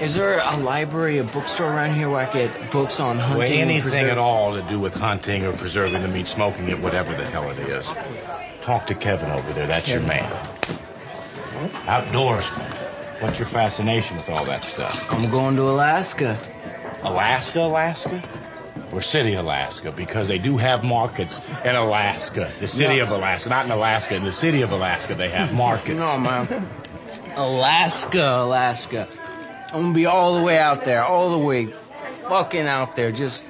Is there a library, a bookstore around here where I get books on hunting? Well, anything at all to do with hunting or preserving the meat, smoking it, whatever the hell it is. Talk to Kevin over there. That's your man. Outdoorsman. What's your fascination with all that stuff? I'm going to Alaska. Alaska, Alaska? Or City, Alaska? Because they do have markets in Alaska. The city No. of Alaska. Not in Alaska. In the city of Alaska, they have markets. No, man. Alaska, Alaska. I'm gonna be all the way out there, all the way fucking out there, just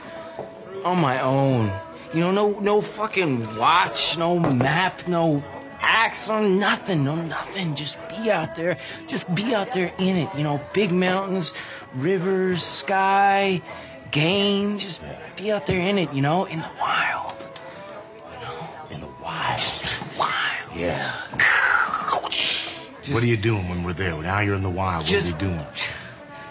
on my own. You know, no no fucking watch, no map, no axe, no nothing, no nothing. Just be out there. Just be out there in it. You know, big mountains, rivers, sky, game. Just be out there in it, you know, in the wild. You know? In the wild. Wild. Yes. Just- what are you doing when we're there? Now you're in the wild. Just- what are you doing?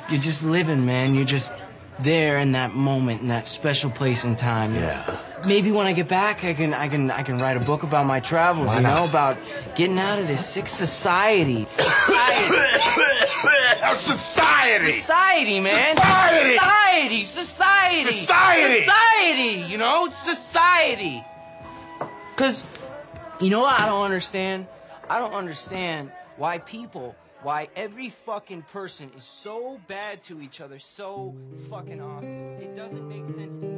You're just living, man. You're just there in that moment, in that special place and time. Yeah. Maybe when I get back, I can, I can, I can write a book about my travels. Why you know, about getting out of this sick society. Society, Society! society, man. Society! Society, society, Society! society. You know, society. Cause, you know what I don't understand? I don't understand why people, why every fucking person is so bad to each other so fucking often. It doesn't make sense to me.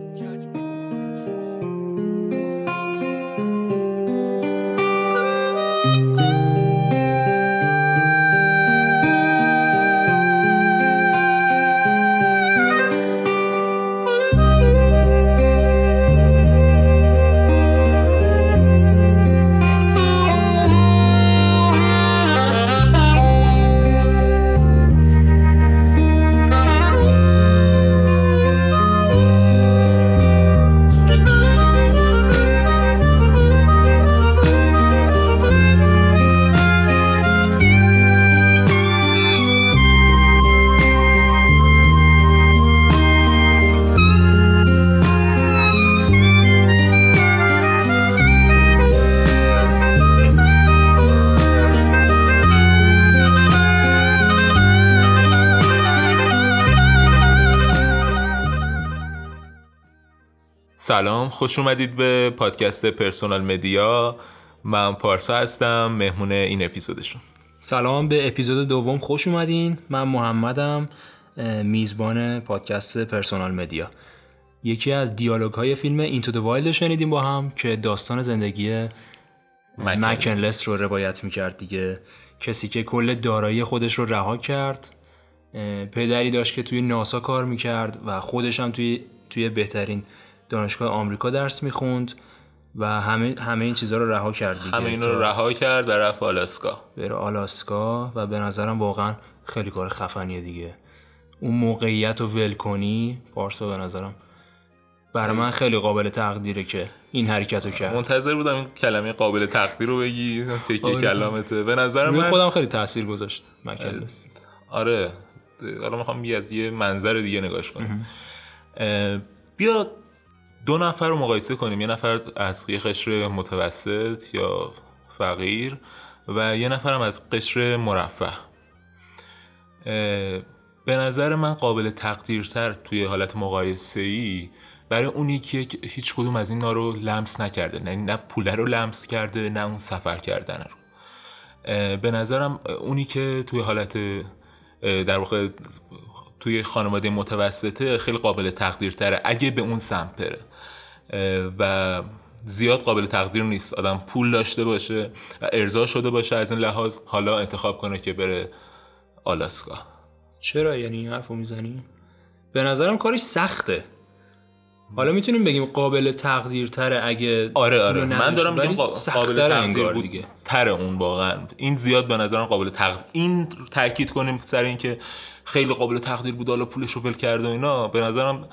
سلام خوش اومدید به پادکست Personal Media. من پارسا هستم مهمون این اپیزودشون. سلام به اپیزود دوم خوش اومدین. من محمدم میزبان پادکست Personal Media. یکی از دیالوگ های فیلم Into the Wild شنیدیم با هم که داستان زندگی مک‌کندلس رو روایت می‌کرد دیگه. کسی که کل دارایی خودش رو رها کرد. پدری داشت که توی ناسا کار می‌کرد و خودش هم توی توی بهترین دانشگاه آمریکا درس می‌خوند و همه همه این چیزها رو رها کرد دیگه همه این رو رها کرد و رفت آلاسکا. بره آلاسکا و به نظرم واقعا خیلی کار خفنیه دیگه. اون موقعیت رو ول کنی پارسا به نظرم برای من خیلی. قابل تقدیره که این حرکت رو کرد. منتظر بودم این کلمه قابل تقدیر رو بگی تکی کلامته. به نظر من خودم خیلی تاثیر گذاشت مکنلس آره. حالا می‌خوام یه از یه منظر دیگه نگاش کنیم اه، بیا دو نفر رو مقایسه کنیم. یه نفر از قشر متوسط یا فقیر و یه نفرم از قشر مرفه. به نظر من قابل تقدیرتر توی حالت مقایسه ای برای اونی که هیچ کدوم از اینا رو لمس نکرده. نه نه پوله رو لمس کرده نه اون سفر کردن رو. به نظرم اونی که توی حالت در واقع توی خانواده متوسطه خیلی قابل تقدیرتره اگه به اون سمت بره و زیاد قابل تقدیر نیست. آدم پول داشته باشه و ارضا شده باشه از این لحاظ. حالا انتخاب کنه که بره آلاسکا. چرا یعنی این حرف رو می‌زنی؟ به نظرم کارش سخته. حالا می‌تونیم بگیم قابل تقدیرتره اگه آره آره. من دارم میگم قابل تقدیر بود دیگه. تر اون واقعا. این زیاد به نظرم قابل تقدیر این تاکید کنیم سر اینکه خیلی قابل تقدیر بود حالا پولش رو ول کرده و اینا به نظرم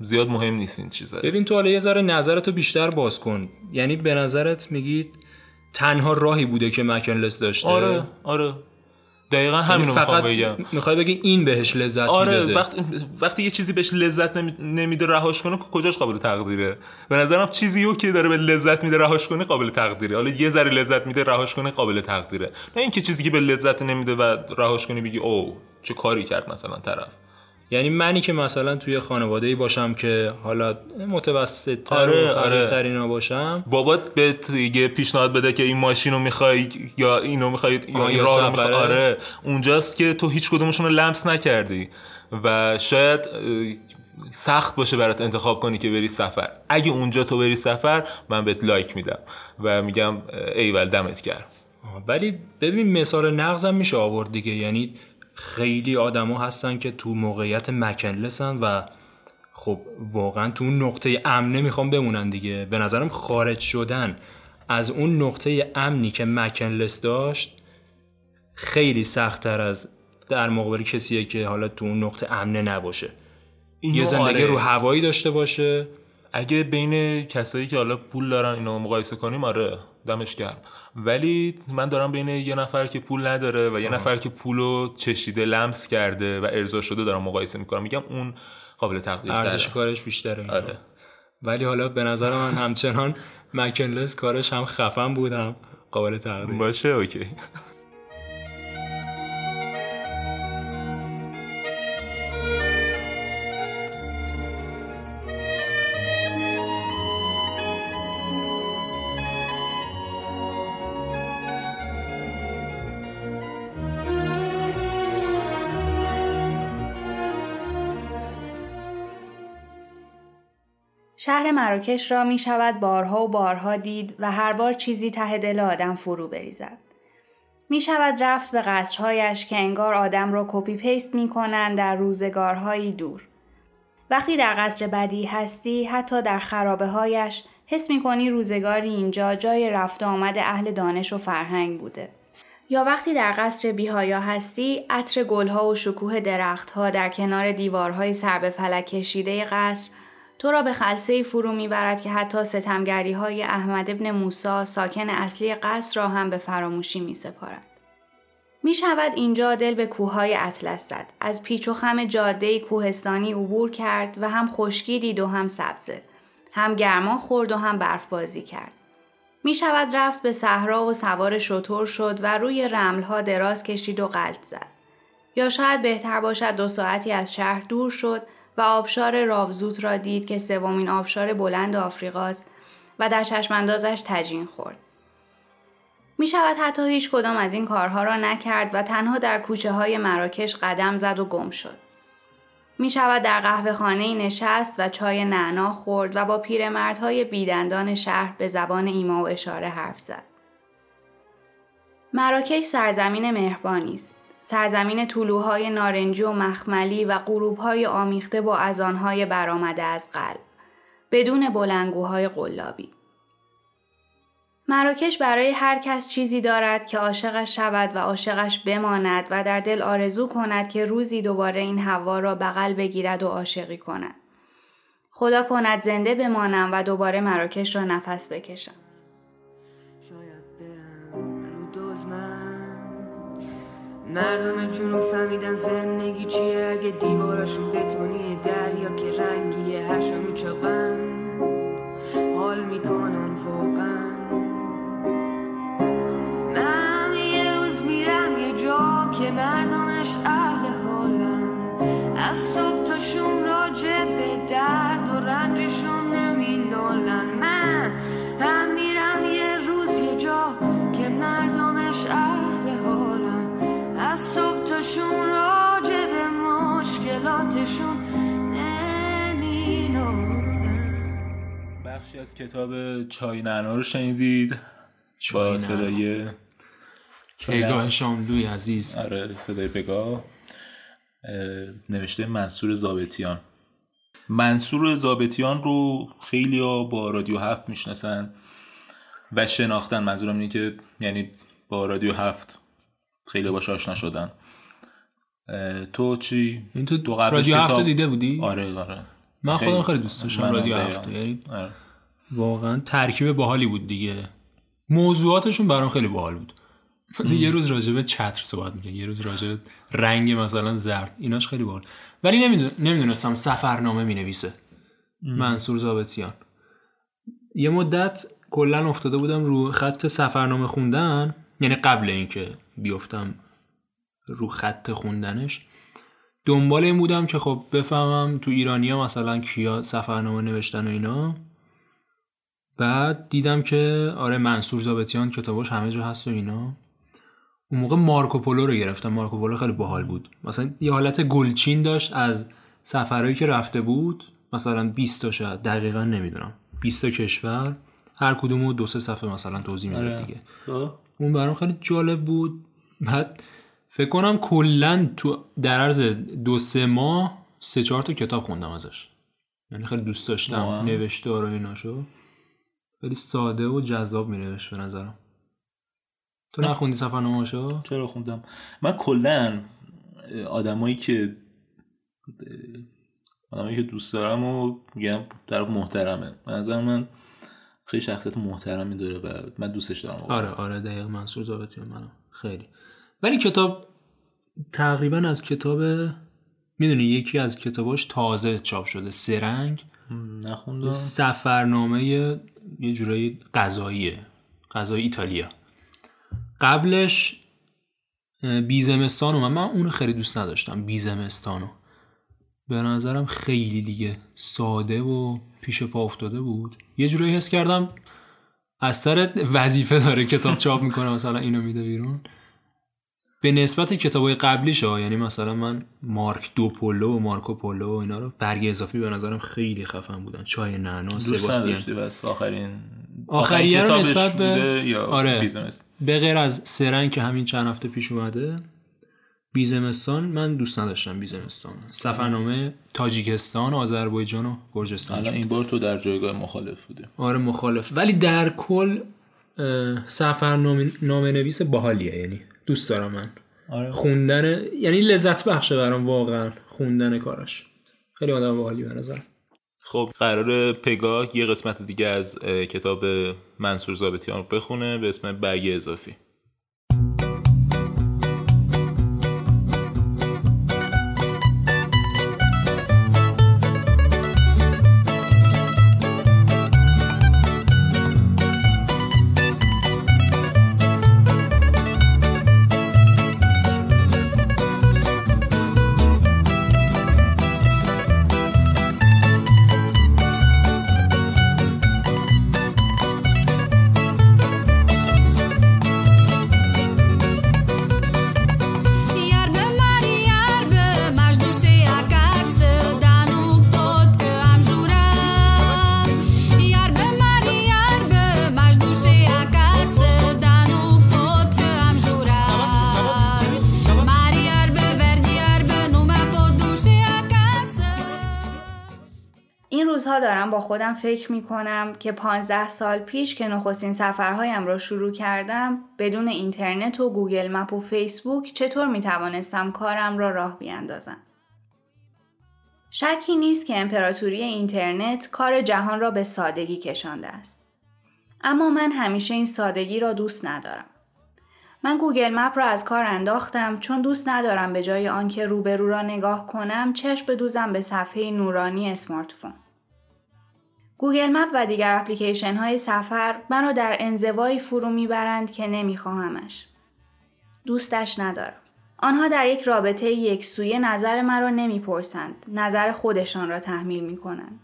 زیاد مهم نیست این چیزا. ببین تو حالا یه ذره نظرتو بیشتر باز کن. یعنی به نظرت میگید تنها راهی بوده که مکنلس داشته؟ آره آره. دقیقا یعنی می‌خوام فقط بگم. می‌خوای بگی این بهش لذت آره می‌داده. وقتی وقتی یه چیزی بهش لذت نمی- نمیده رهاش کنه کجاش قابل تقدیره؟ به نظرم چیزی رو که داره به لذت میده رهاش کنه قابل تقدیره. حالا یه ذره لذت میده رهاش کنه قابل تقدیره. نه اینکه چیزی که به لذت نمیده و رهاش کنی بگی او چه کاری کرد مثلا طرف؟ یعنی منی که مثلا توی خانواده ای باشم که حالا متوسط تر آره، و آره. اینا باشم. بابات بهت یه پیشنهاد بده که این ماشین رو می‌خوای یا اینو می‌خوای یا این راه رو می‌خوای. آره. اونجاست که تو هیچ کدومشون رو لمس نکردی و شاید سخت باشه برات انتخاب کنی که بری سفر. اگه اونجا تو بری سفر من بهت لایک میدم و میگم ایول دمت کرد ولی ببین مثال نقضم میشه آورد دیگه. یعنی خیلی آدما هستن که تو موقعیت مکنلسن و خب واقعا تو اون نقطه امنه می‌خوام بمونن دیگه. به نظرم خارج شدن از اون نقطه امنی که مکنلس داشت خیلی سختتر از در مقابل کسیه که حالا تو اون نقطه امنه نباشه. یه زندگی آره. رو هوایی داشته باشه. اگه بین کسایی که حالا پول دارن اینو مقایسه کنیم آره دمش گرم. ولی من دارم بین یه نفر که پول نداره و یه نفر که پولو چشیده لمس کرده و ارضا شده دارم مقایسه می‌کنم. میگم اون قابل تقدیر ارزش کارش بیشتره. آره. ولی حالا به نظر من همچنان مکنلس کارش هم خفن بود هم قابل تقدیر. باشه اوکی. شهر مراکش را می شود بارها و بارها دید و هر بار چیزی ته دل آدم فرو بریزد. می شود رفت به قصرهایش که انگار آدم را copy paste می کنند در روزگارهایی دور. وقتی در قصر بدیع هستی حتی در خرابه هایش حس می کنی روزگاری اینجا جای رفت آمد اهل دانش و فرهنگ بوده. یا وقتی در قصر باهیا هستی عطر گلها و شکوه درختها در کنار دیوارهای سر به فلک کشیده قصر تو را به خلسه فرو می‌برد که حتی ستمگری های احمد ابن موسا ساکن اصلی قصر را هم به فراموشی می سپارد. می شود اینجا دل به کوههای اطلس زد. از پیچ و خم جاده کوهستانی عبور کرد و هم خشکی دید و هم سبزه. هم گرما خورد و هم برف بازی کرد. می شود رفت به صحرا و سوار شطور شد و روی رملها دراز کشید و غلط زد. یا شاید بهتر باشد دو ساعتی از شهر دور شد و آبشار راوزوت را دید که سومین آبشار بلند آفریقاست و در چشماندازش تجین خورد. می شود حتی هیچ کدام از این کارها را نکرد و تنها در کوچه های مراکش قدم زد و گم شد. می شود در قهوه خانه نشست و چای نعنا خورد و با پیرمردهای بیدندان شهر به زبان ایما و اشاره حرف زد. مراکش سرزمین مهربانی است. سرزمین طلوهای نارنجی و مخملی و غروبهای آمیخته با ازانهای برآمده از قلب. بدون بلنگوهای قلابی. مراکش برای هر کس چیزی دارد که عاشقش شود و عاشقش بماند و در دل آرزو کند که روزی دوباره این هوا را بغل بگیرد و عاشقی کند. خدا کند زنده بمانم و دوباره مراکش را نفس بکشم. مردم جنوب فهمیدن زندگی چیه؟ اگه دیواراشون بتونی دریا که رنگیه هشو میچاقن حال می‌کنن واقعا. منم یه روز میرم یه جا که مردمش اهل حالن. از صبح تا شوم راجع به درد و رنجشون نمینالن. از صبح تا شوم راجع به مشکلاتشون نمینالن بخشی از کتاب چای نعنا رو شنیدید؟ چای با. صدای پیگاه شاملوی عزیز. آره صدای پگاه اه، نوشته منصور زابتیان منصور زابتیان رو خیلی با رادیو هفت می‌شناسن و شناختن. منظورم اینه که یعنی با رادیو هفت خیلی باش آشنا شدن. تو چی؟ این تو دو رادیو هفته دیده بودی؟ آره آره. من خودم خیلی دوست داشتم رادیو. هفته یعنی آره. واقعا ترکیب باحالی بود دیگه. موضوعاتشون برام خیلی باحال بود. مثلا یه روز راجع به چتر صحبت می‌کنه یه روز راجع به رنگ مثلا زرد ایناش خیلی بال ولی نمیدون... نمی‌دونستم سفرنامه می‌نویسه. منصور زابطیان یه مدت کلا افتاده بودم رو خط سفرنامه خوندن. یعنی قبل اینکه بیفتم رو خط خوندنش دنبال این بودم که خب بفهمم تو ایرانیا مثلا کیا سفرنامه نوشتن و اینا. بعد دیدم که آره منصور زابطیان کتاباش همه جا هست و اینا. اون موقع مارکوپولو رو گرفتم. مارکوپولو خیلی باحال بود. مثلا یه حالت گلچین داشت از سفرهایی که رفته بود. مثلا 20 تا شاید دقیقا نمی‌دونم. 20 تا کشور. هر کدومو دو سه صفحه مثلا توضیح می‌داد آره. دیگه. خب. اون برام خیلی جالب بود. بعد فکر کنم کلا تو در عرض دو سه ماه سه چهار تا کتاب خوندم ازش. یعنی خیلی دوست داشتم؟ نوشته رو ایناشو. خیلی ساده و جذاب می نوشت به نظرم. تو نخوندی سفرنامه‌شو؟ چرا خوندم؟ من کلا آدمایی که آدمایی که دوست دارم و میگم در محترمه. نظر من خیلی شخصیت محترمی داره و من دوستش دارم. آره آره دقیق منصور زابطی منم. خیلی. ولی کتاب تقریبا از کتاب می‌دونی یکی از کتاباش تازه چاپ شده سرنگ. نخوندم. سفرنامه یه جورایی غذاییه. غذای ایتالیا. قبلش بیزمستانو من, من اونو خیلی دوست نداشتم بیزمستانو. به نظرم خیلی دیگه ساده و پیش پا افتاده بود. یه جورایی حس کردم از سر وظیفه داره کتاب چاپ می‌کنه مثلا اینو میده بیرون. به نسبت کتابای قبلیش ها یعنی مثلا من مارک دو پولو و مارکو پولو و اینا رو برگ اضافی به نظرم خیلی خفن بودن. چای نعنا نداشتی بس آخرین آخریه رو کتابش نسبت به- یا آره. بیزنس به غیر از سرنگ که همین چند هفته پیش اومده بیزمستان من دوست نداشتم بیزمستان. سفرنامه تاجیکستان آذربایجان و گرجستان. الان. این بار تو در جایگاه مخالف بوده. آره مخالف. ولی در کل سفرنامه نامه نویس باحالیه. یعنی دوست دارم من. آره. خوندن یعنی لذت بخشه برام واقعا خوندن کارش. خیلی آدم باحالی به نظر خب قرار پگاه یه قسمت دیگه از کتاب منصور زابطیان رو بخونه به اسم برگ اضافی. خودم فکر می کنم که 15 سال پیش که نخستین سفرهایم را شروع کردم بدون اینترنت و Google Map و فیسبوک چطور می توانستم کارم را راه بیاندازم. شکی نیست که امپراتوری اینترنت کار جهان را به سادگی کشانده است. اما من همیشه این سادگی را دوست ندارم. من Google Map را از کار انداختم چون دوست ندارم به جای آنکه روبرو را نگاه کنم چشم بدوزم به صفحه نورانی smartphone. گوگل مپ و دیگر اپلیکیشن های سفر مرا در انزوایی فرو می‌برند که نمیخواهمش. دوستش ندارم. آنها در یک رابطه یک سویه نظر مرا نمی‌پرسند. نظر خودشان را تحمیل می کنند.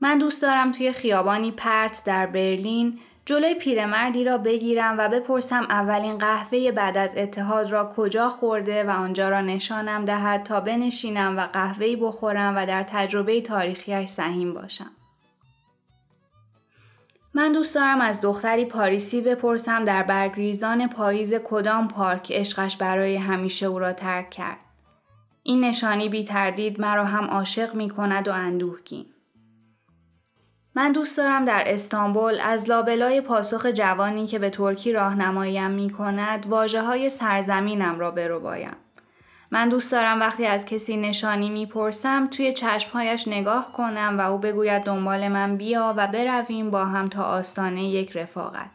من دوست دارم توی خیابانی پرت در برلین جلوی پیرمردی را بگیرم و بپرسم اولین قهوه بعد از اتحاد را کجا خورده و آنجا را نشانم دهد تا بنشینم و قهوه‌ای بخورم و در تجربه تاریخیش سهیم باشم. من دوست دارم از دختری پاریسی بپرسم در برگریزان پاییز کدام پارک عشقش برای همیشه او را ترک کرد. این نشانی بی تردید مرا هم عاشق می کند و اندوهگین. من دوست دارم در استانبول از لابلای پاسخ جوانی که به ترکی راهنماییم می کند واجه های سرزمینم را بربایم. من دوست دارم وقتی از کسی نشانی می‌پرسم توی چشمهایش نگاه کنم و او بگوید دنبال من بیا و برویم با هم تا آستانه یک رفاقت.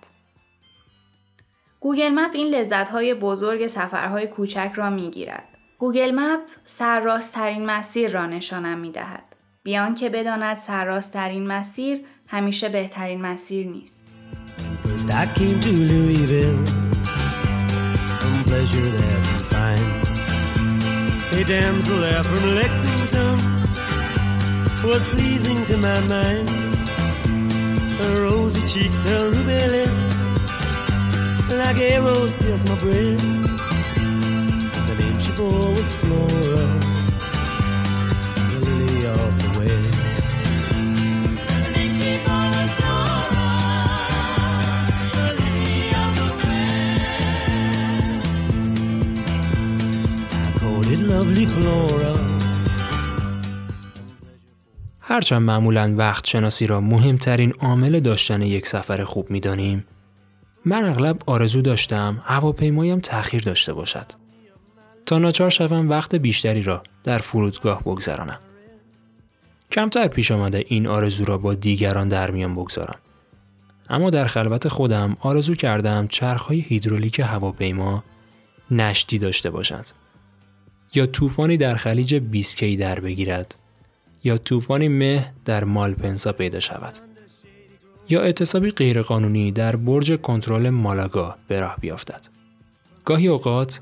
Google Map این لذت‌های بزرگ سفرهای کوچک را می‌گیرد. Google Map سرراستترین مسیر را نشانم می‌دهد. بی‌آن که بداند سرراستترین مسیر همیشه بهترین مسیر نیست. I came to A damsel there from Lexington was pleasing to my mind. Her rosy cheeks, her ruby lips, like arrows pierced my breast. The name she bore was Flora, the lily of the lovely Flora. هرچند معمولا وقت شناسی را مهمترین عامل داشتن یک سفر خوب می دانیم، من اغلب آرزو داشتم هواپیمایم تأخیر داشته باشد. تا ناچار شوم وقت بیشتری را در فرودگاه بگذرانم. کمتر پیش آمده این آرزو را با دیگران در میان بگذارم. اما در خلوت خودم آرزو کردم چرخهای هیدرولیک هواپیما نشتی داشته باشند. یا طوفانی در خلیج بیسکی در بگیرد یا طوفانی مه در مالپنسا پیدا شود یا اعتصابی غیرقانونی در برج کنترل مالاگا به راه بیافتد. گاهی اوقات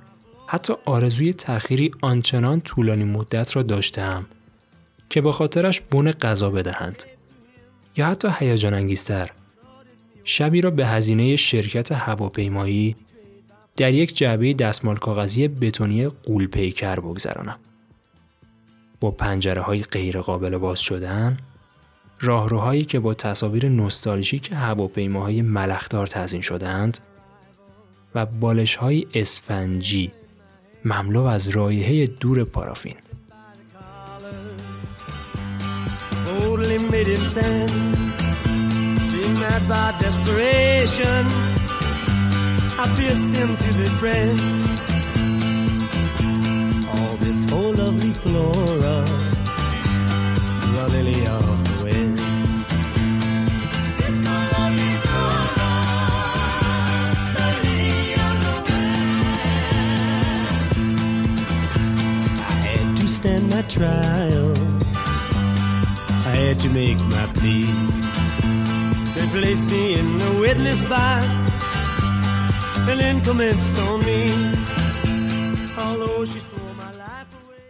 حتی آرزوی تأخیری آنچنان طولانی مدت را داشتم که با خاطرش بن غذا بدهند یا حتی هیجان انگیزتر شبی را به هزینه شرکت هواپیمایی در یک جعبه دستمال کاغذی بتونی قول پیکر بگذرانم. با پنجره های غیر قابل باز شدن، راهروهایی که با تصاویر نوستالژیک هواپیماهای ملخدار تزیین شدند و بالش های اسفنجی مملو از رایحه دور پارافین. Totally made him stand. Being mad by desperation, I pierced him to the breast. All this for lovely Flora, the lily of the west. I had to stand my trial. I had to make my plea. They placed me in the witness box and then commenced on me. Although she swore my life away.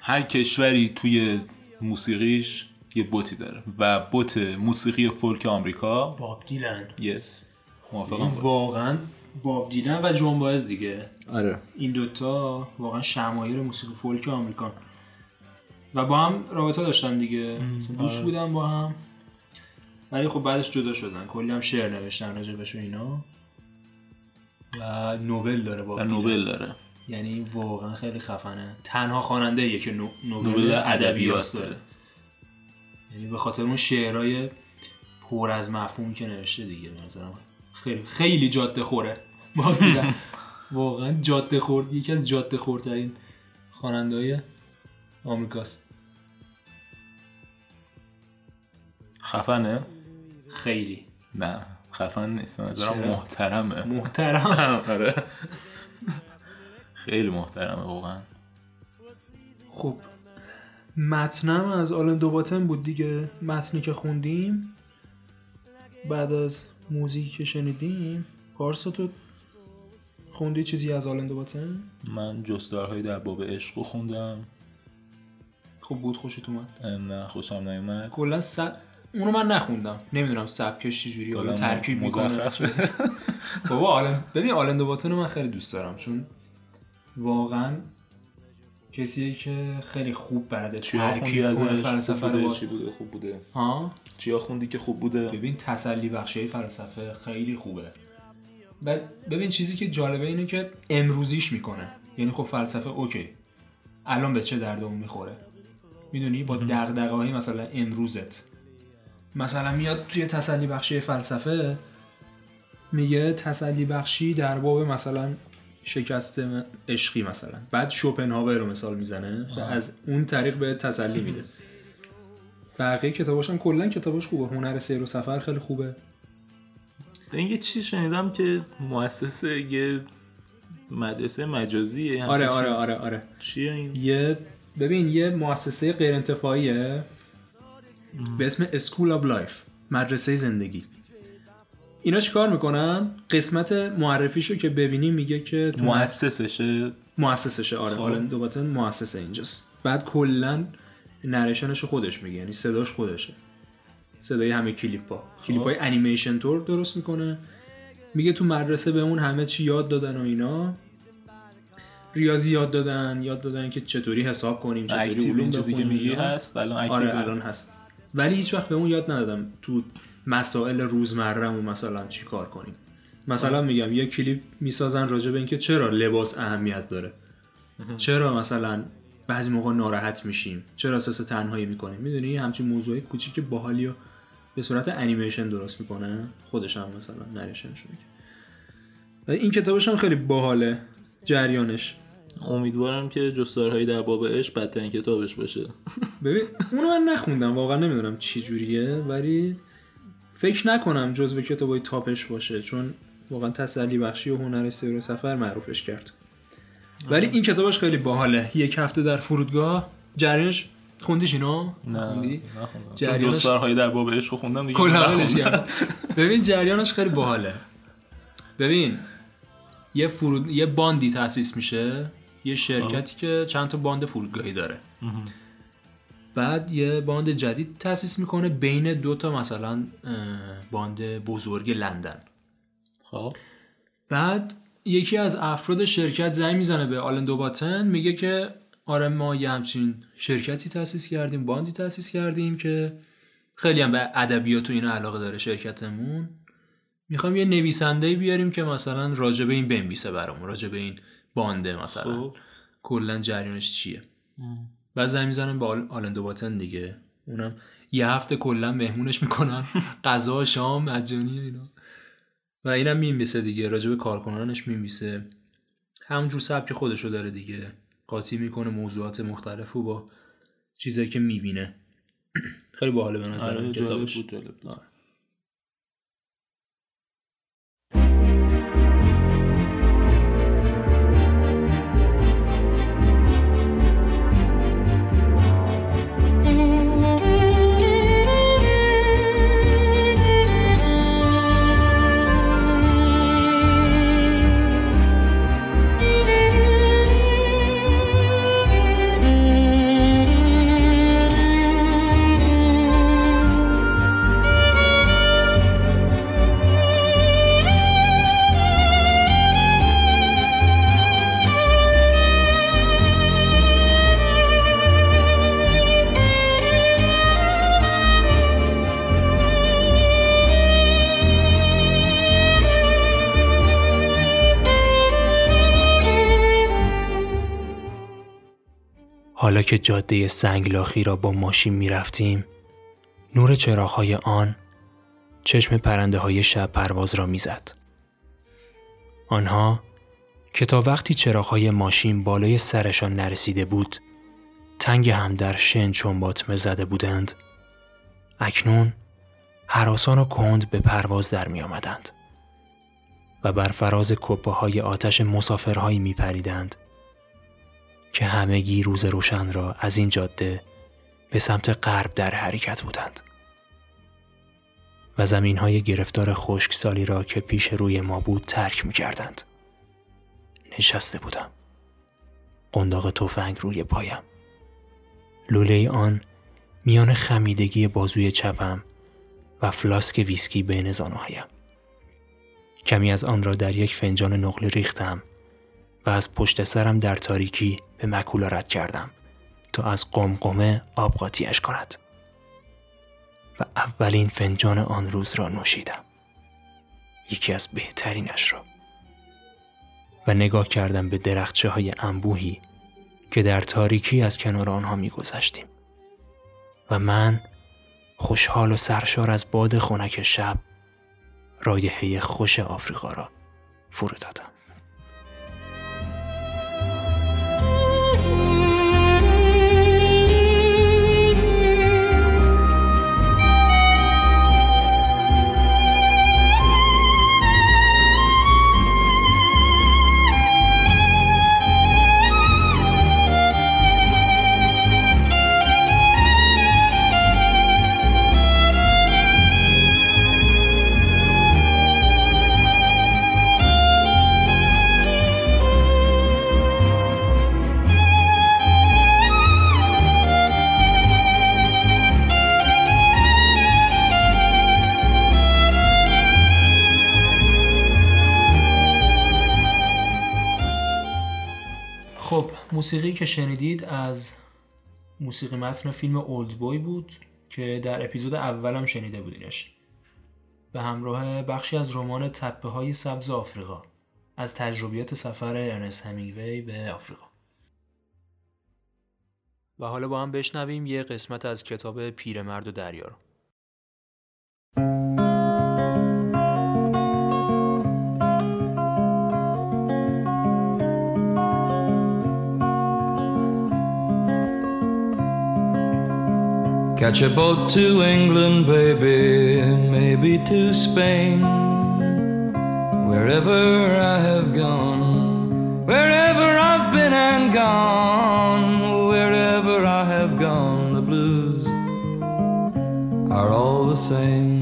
هر کشوری توی موسیقیش یه بوتی داره و بوت موسیقی فولک آمریکا. باب دیلن. یس موافقم با واقعا باب دیلن و جون باز دیگه. آره. این دوتا واقعا شمایر موسیقی فولک آمریکان و با هم رابطه داشتن دیگه. مثلا دوست بودن با هم. ولی خب بعدش جدا شدن. کلی هم شعر نوشتن راجبش و اینا. و نوبل داره با و نوبل داره. یعنی واقعا خیلی خفنه. تنها خواننده ایه که نو... نوبل ادبیات داره. داره. یعنی به خاطر اون شعرهای پر از مفهوم که نوشته دیگه نظرم خیلی خیلی جاده خوره. واقعا جاده خورد. یکی از جاده خوردترین خواننده های آمریکاست. خفنه؟ خیلی. نه. خفن نیست. من نظرم؟ محترمه. محترم. آره. خیلی محترمه واقعا. خب متنم از آلن دوباتن بود دیگه. متنی که خوندیم بعد از موزیکی که شنیدیم پارسا تو خوندی چیزی از آلن دوباتن من جستارهای در باب عشق رو خوندم. خب بود خوشت اومد. نه خوشم نیومد. کلا سب... اونو من نخوندم. نمی‌دونم سبکش چجوری حالا کلا ترکیب می‌کنه. بابا آلن ببین آلن دوباتن رو من خیلی دوست دارم چون واقعا کسیه که خیلی خوب بلده ترکیب ازش؟ فلسفه رو چی بوده؟ خوب بوده؟ ها؟ چیا خوندی که خوب بوده؟ ببین تسلی بخشی فلسفه خیلی خوبه. بعد ببین چیزی که جالبه اینه که امروزیش می‌کنه. یعنی خب فلسفه اوکی. الان به چه دردمون می‌خوره؟ می‌دونی؟ با دغدغه های مثلا امروزت. مثلا میاد توی تسلی بخشی فلسفه میگه تسلی بخشی در باب مثلا شکست عشقی مثلا. بعد شوپنهاور رو مثال می‌زنه و از اون طریق به تسلی میده. بقیه کتاباش هم کلا کتاباش خوبه. هنر سیر و سفر خیلی خوبه. یه چی شنیدم که مؤسسه یه مدرسه مجازیه آره آره. آره آره. چیه این؟ یه ببین یه مؤسسه غیر انتفاعیه به اسم School of Life مدرسه زندگی. اینا چیکار می‌کنن؟ قسمت معرفیشو که ببینی میگه که تو مؤسسشه. مؤسسشه آره. خب. حالا دوباره مؤسسه اینجاست. بعد کلا نریشنش خودش میگه یعنی صداش خودشه. صدای همه کلیپ ها کلیپ های انیمیشن تور درست می‌کنه. میگه تو مدرسه به اون همه چی یاد دادن و اینا. ریاضی یاد دادن یاد دادن که چطوری حساب کنیم چطوری علوم چیزی که میگی اینا. هست الان آره الان هست. ولی هیچ وقت به اون یاد ندادم تو مسائل روزمرهمون مثلا چی کار کنیم. مثلا میگم یه کلیپ می‌سازن راجع به اینکه چرا لباس اهمیت داره. چرا مثلا بعضی موقع ناراحت میشیم؟ چرا احساس تنهایی می‌کنیم؟ می‌دونی همچین موضوعی کوچیک باحالی رو به صورت انیمیشن درست می‌کنه. خودش هم مثلا نریشنش میگه. و این کتابش هم خیلی باحاله. جریانش. امیدوارم که جستارهایی در باب عشق بدترین کتابش باشه. ببین اونو من نخوندم واقعا نمی‌دونم چی جوریه ولی فکر نکنم جزو کتابای تاپش باشه چون واقعا تسلی بخشی و هنر سیر و سفر معروفش کرد. ولی این کتابش خیلی باحاله. یک هفته در فرودگاه. جریانش خوندیش اینو؟ نه خوندی؟ چون جریانش- در باب عشق رو خوندم دیگه. ببین جریانش خیلی باحاله. ببین یه فرود یه باندی تاسیس میشه. یه شرکتی که چند تا باند فرودگاهی داره. بعد یه باند جدید تاسیس می‌کنه بین دو تا مثلا باند بزرگ لندن. خب. بعد یکی از افراد شرکت زنگ می‌زنه به آلن دوباتن میگه که آره ما یه همچین شرکتی تأسیس کردیم باندی تأسیس کردیم که خیلی هم به ادبیات و اینا علاقه داره شرکتمون. می‌خوام یه نویسنده بیاریم که مثلا راجع به این بنویسه برامون راجع به این بانده مثلا. خب. کلا جریانش چیه؟ بعد زنگ می‌زنن به آل- آلن دوباتن دیگه. اونم یه هفته کلا مهمونش می‌کنن. غذا شام مجانی اینا. و اینم می‌نویسه دیگه. راجع به کارکنانش می‌نویسه. همونجور سبک خودشو داره دیگه. قاطی می‌کنه موضوعات مختلف و با چیزایی که می‌بینه. خیلی باحاله به نظرم آره جالب کتابش. بود جالب بود. حالا که جاده سنگلاخی را با ماشین می رفتیم نور چراغهای آن چشم پرنده های شب پرواز را می زد. آنها که تا وقتی چراغهای ماشین بالای سرشان نرسیده بود تنگ هم در شن چون باطمه زده بودند اکنون حراسان و کند به پرواز در می آمدند و بر فراز کپه های آتش مسافرهایی می پریدند که همگی روز روشن را از این جاده به سمت غرب در حرکت بودند و زمین های گرفتار خشکسالی را که پیش روی ما بود ترک می کردند. نشسته بودم. قنداق تفنگ روی پایم. لوله آن میان خمیدگی بازوی چپم و فلاسک ویسکی بین زانوهایم. کمی از آن را در یک فنجان نقل ریختم و از پشت سرم در تاریکی به مکولا رد کردم تا از قمقمه آب قاطیش کند و اولین فنجان آن روز را نوشیدم. یکی از بهترینش را. و نگاه کردم به درخچه های انبوهی که در تاریکی از کنار آنها می گذشتیم. و من خوشحال و سرشار از باد خنک شب رایحه خوش آفریقا را فرو دادم موسیقی که شنیدید از موسیقی متن فیلم اولد بوی بود که در اپیزود اولم شنیده بودینش. به همراه بخشی از رمان تپه های سبز آفریقا از تجربیات سفر ارنست همینگوی به آفریقا. و حالا با هم بشنویم یه قسمت از کتاب پیرمرد و دریا Catch a boat to England, baby, maybe to Spain. Wherever I have gone, wherever I've been and gone, wherever I have gone, the blues are all the same.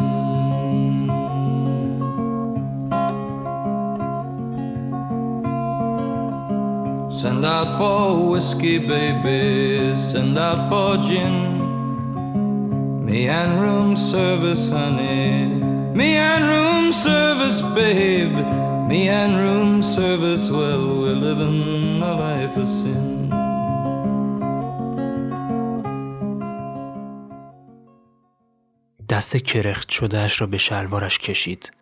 Send out for whiskey, baby, send out for gin. Me and room service, honey. Me and room service, babe. Me and room service, well, we're living a life of sin. دست کرخت شدهش را به شلوارش کشید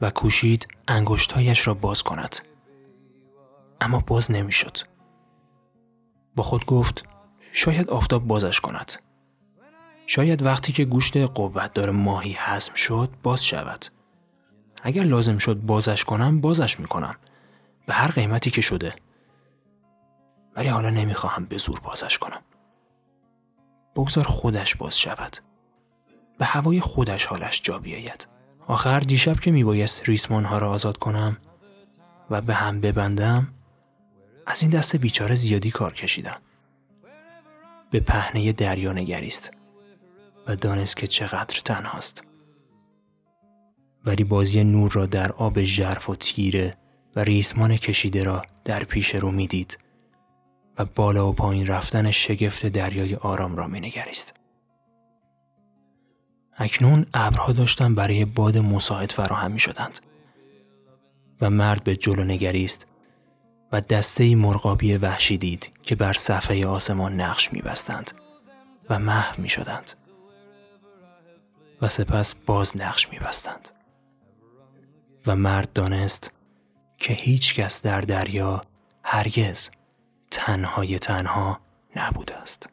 و کوشید انگشتهایش را باز کند اما باز نمی‌شد با خود گفت شاید آفتاب بازش کند شاید وقتی که گوشت قوت داره ماهی هضم شد باز شود. اگر لازم شد بازش کنم بازش می‌کنم. به هر قیمتی که شده. ولی حالا نمی‌خواهم به زور بازش کنم. بگذار خودش باز شود. به هوای خودش حالش جا بیاید. آخر دیشب که میبایست ریسمان ها را آزاد کنم و به هم ببندم از این دست بیچاره زیادی کار کشیدم. به پهنه دریا نگریست. و دانست که چقدر تنهاست ولی بازی نور را در آب ژرف و تیره و ریسمان کشیده را در پیش رو می‌دید و بالا و پایین رفتن شگفت دریای آرام را مینگریست. اکنون ابرها داشتن برای باد مساعد فراهم می شدند و مرد به جلو نگریست و دسته مرغابی وحشی دید که بر صفحه آسمان نقش می بستند و محو می شدند و سپس باز نقش میبستند. و مرد دانست که هیچ کس در دریا هرگز تنهای تنها نبود است.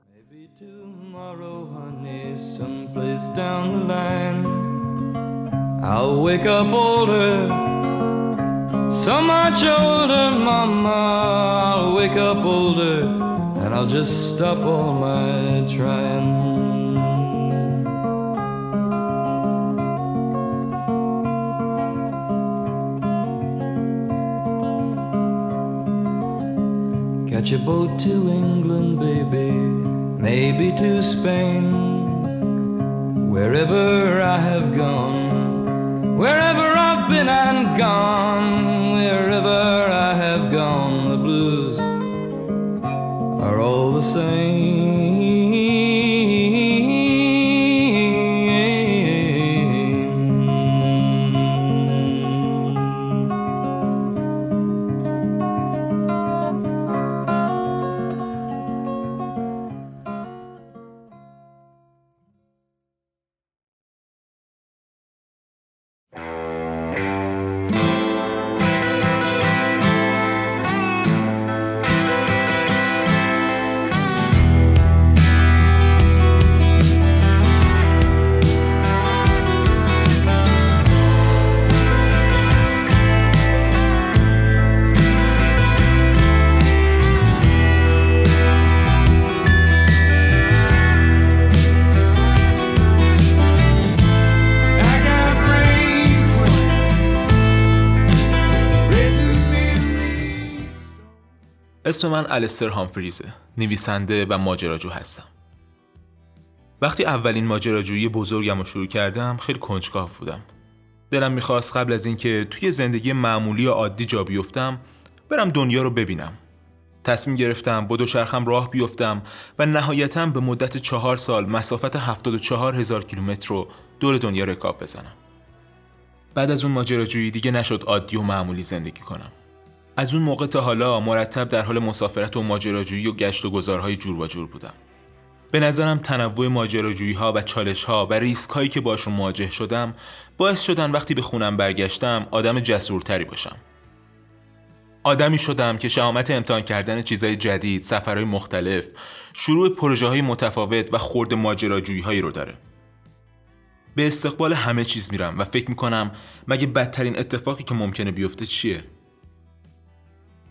Catch a boat to England, baby, maybe to Spain. Wherever I have gone, wherever I've been and gone, wherever I have gone, the blues are all the same. اسم من الستر هامفریزه نویسنده و ماجراجو هستم. وقتی اولین ماجراجویی بزرگم رو شروع کردم خیلی کنجکاو بودم. دلم می‌خواست قبل از اینکه توی زندگی معمولی و عادی جا بیفتم برم دنیا رو ببینم. تصمیم گرفتم با دوچرخم راه بیفتم و نهایتا به مدت چهار سال مسافت 74 هزار کیلومتر رو دور دنیا رکاب بزنم. بعد از اون ماجراجویی دیگه نشد عادی و معمولی زندگی کنم. از اون موقع تا حالا مرتب در حال مسافرت و ماجراجویی و گشت و گذارهای جور و جور بودم به نظرم تنوع ماجراجویی ها و چالش ها و ریسک هایی که باشون مواجه شدم باعث شدن وقتی به خونم برگشتم آدم جسورتری باشم آدمی شدم که شهامت امتحان کردن چیزهای جدید، سفرهای مختلف، شروع پروژه های متفاوت و خورد ماجراجویی هایی رو داره. به استقبال همه چیز میرم و فکر می‌کنم مگه بدترین اتفاقی که ممکنه بیفته چیه؟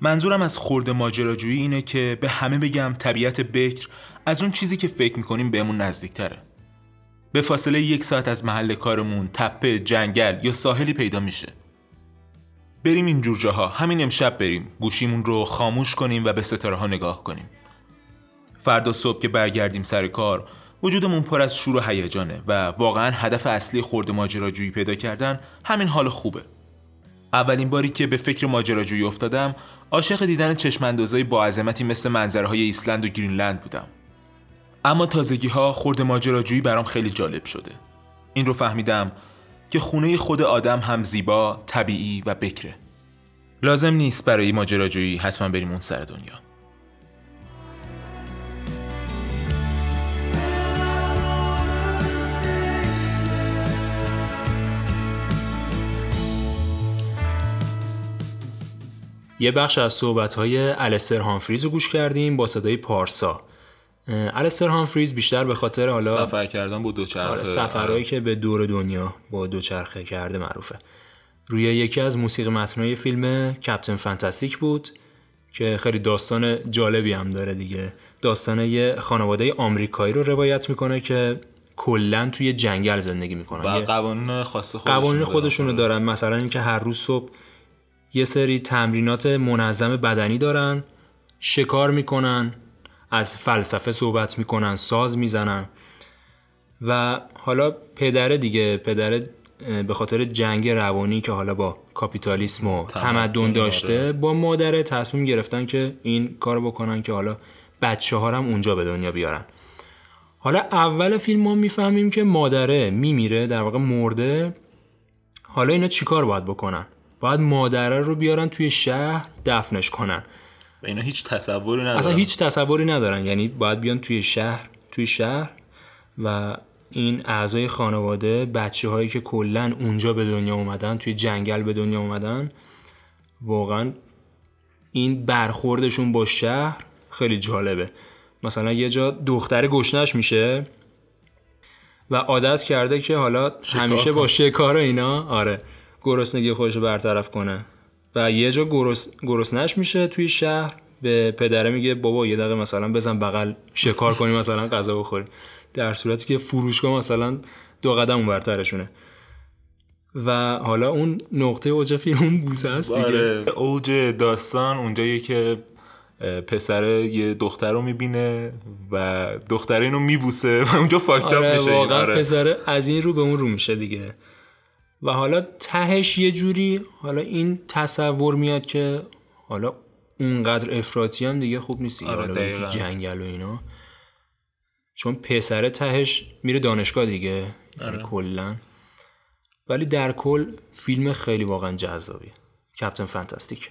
منظورم از خورد ماجراجویی اینه که به همه بگم طبیعت بکر از اون چیزی که فکر می‌کنیم بهمون نزدیکتره. به فاصله یک ساعت از محل کارمون تپه، جنگل یا ساحلی پیدا میشه. بریم این جور جاها همین امشب بریم گوشیمون رو خاموش کنیم و به ستاره ها نگاه کنیم فردا صبح که برگردیم سر کار وجودمون پر از شور و هیجانه و واقعا هدف اصلی خورد ماجراجویی پیدا کردن همین حال خوبه اولین باری که به فکر ماجراجویی افتادم عاشق دیدن چشماندازهای با عظمتی مثل منظره های ایسلند و گرینلند بودم اما تازگی ها خورد ماجراجویی برام خیلی جالب شده این رو فهمیدم که خونه خود آدم هم زیبا، طبیعی و بکره. لازم نیست برای ماجراجویی حتما بریم اون سر دنیا. یه بخش از صحبت‌های الستر هامفریز رو گوش کردیم با صدای پارسا. الستر هامفریز بیشتر به خاطر حالا سفر کردن با دوچرخه. آره سفرهایی که به دور دنیا با دوچرخه کرده معروفه. روی یکی از موسیقی متنای فیلم کپتن فانتاستیک بود که خیلی داستان جالبی هم داره دیگه. داستان یه خانواده آمریکایی رو روایت می‌کنه که کلا توی جنگل زندگی می‌کنن. و قوانین خاص خودشون قوانین خودشونو دارن. مثلا اینکه هر روز صبح یه سری تمرینات منظم بدنی دارن شکار می‌کنن از فلسفه صحبت می‌کنن ساز می‌زنن. و حالا پدره دیگه پدره به خاطر جنگ روانی که حالا با کاپیتالیسم و تمدن داشته با مادره تصمیم گرفتن که این کار بکنن که حالا بچه ها هم اونجا به دنیا بیارن. حالا اول فیلم ما می‌فهمیم که مادره میمیره در واقع مرده حالا اینا چیکار باید بکنن؟ باید مادره رو بیارن توی شهر دفنش کنن. و اینا هیچ تصوری ندارن. اصلا هیچ تصوری ندارن. یعنی باید بیان توی شهر توی شهر و این اعضای خانواده بچه هایی که کلا اونجا به دنیا اومدن توی جنگل به دنیا اومدن واقعا این برخوردشون با شهر خیلی جالبه. مثلا یه جا دختر گشنش میشه و عادت کرده که حالا همیشه با شکار اینا آره. گرسنگی خودش رو برطرف کنه. و یه جا گرس... گرسنش میشه توی شهر به پدره میگه بابا یه دقیقه مثلا بزن بغل شکار کنی مثلا غذا بخوری. در صورتی که فروشگاه مثلا دو قدم اون برترشونه و حالا اون نقطه اوج فیلم اون بوسه است دیگه. آره. اوج داستان اونجاییه که اه، پسره یه دختر رو می‌بینه و دختره اینو میبوسه و اونجا فاکتاب آره میشه. واقعا آره. پسره از این رو به اون رو میشه دیگه. و حالا تهش یه جوری حالا این تصور میاد که حالا اونقدر افراطی هم دیگه خوب نیست دیگه. آره،. جنگل و اینا چون پسره تهش میره دانشگاه دیگه آره. یعنی کلا ولی در کل فیلم خیلی واقعا جذابیه کپتن فانتاستیک